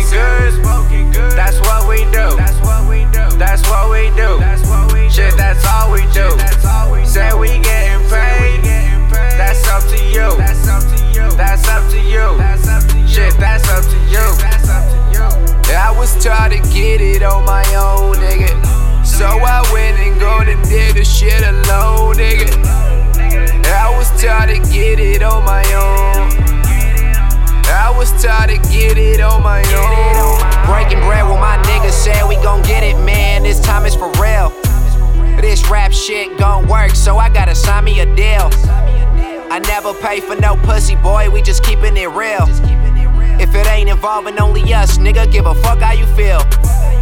smoking good. That's what we do. That's what we do. That's what we do. Shit, that's all we do. Say we getting paid. That's up to you. That's up to you. That's up to you. Shit, that's up to you. Yeah, I was taught to get it on my own, nigga. So I went and gone and did the shit alone, nigga. I was taught to get it on my own. I never pay for no pussy, boy, we just keeping it real. If it ain't involving only us, nigga, give a fuck how you feel.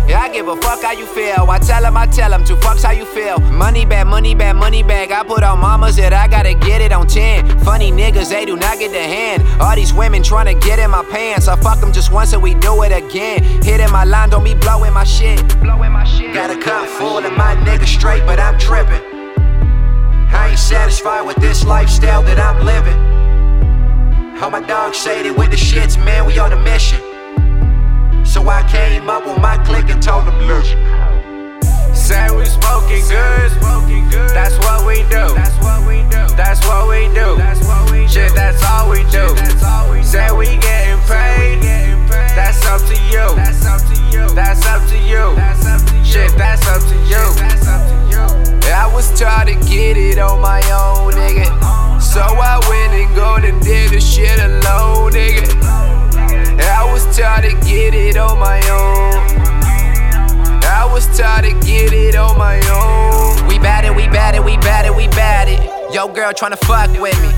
Yeah, I give a fuck how you feel. I tell him, I tell him, two fucks how you feel. Money bag, money bag, money bag. I put on mamas that I gotta get it on 10. Funny niggas, they do not get the hand. All these women tryna get in my pants. I fuck them just once and we do it again. Hitting my line, don't be blowing my shit. Blowing my shit. Got a cup full of my niggas straight, but I'm tripping. Satisfied with this lifestyle that I'm living. All my dogs say they with the shits, man, we on a mission. So I came up with my clique and told them, listen. Say we smoking good. That's what we do. That's what we do. That's what we do. Shit, that's all we do. Say we getting paid. That's up to you. That's up to you. That's up to you. Shit, that's up to you. Was taught to get it on my own, nigga. So I went and gone and did the shit alone, nigga. I was taught to get it on my own. I was taught to get it on my own. We bad it, we bad it, we bad it, we bad it. Yo, girl tryna fuck with me.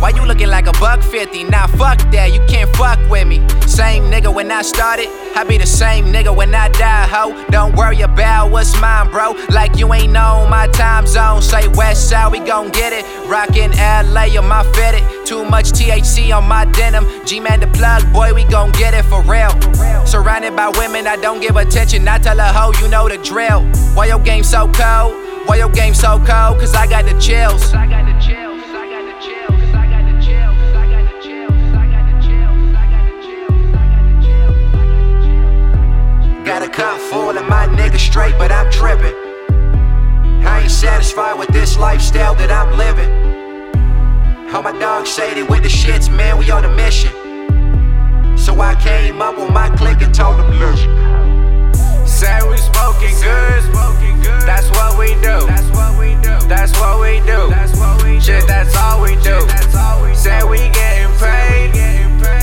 Why you looking like a buck 50? Nah, fuck that, you can't fuck with me. Same nigga when I started, I be the same nigga when I die, ho. Don't worry about what's mine, bro. Like you ain't know my time zone. Say West Side, we gon' get it. Rockin' LA on my fitted. Too much THC on my denim. G Man the plug, boy, we gon' get it for real. Surrounded by women, I don't give attention. I tell a hoe, you know the drill. Why your game so cold? Why your game so cold? Cause I got the chills. Got a cup full of my niggas straight, but I'm tripping. I ain't satisfied with this lifestyle that I'm living. How my dog shaded with the shits, man, we on a mission. So I came up with my click and told them, look. Say we smoking good, smoking good. That's what we do. That's what we do. That's what we do. Shit, that's all we do. Say we getting paid.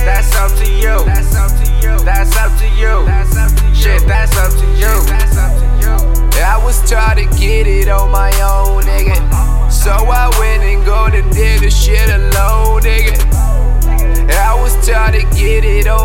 That's up to you. That's up to you. That's up to you. Shit, that's up to you. I was taught to get it on my own, nigga. So I went and gone and did the shit alone, nigga. I was taught to get it on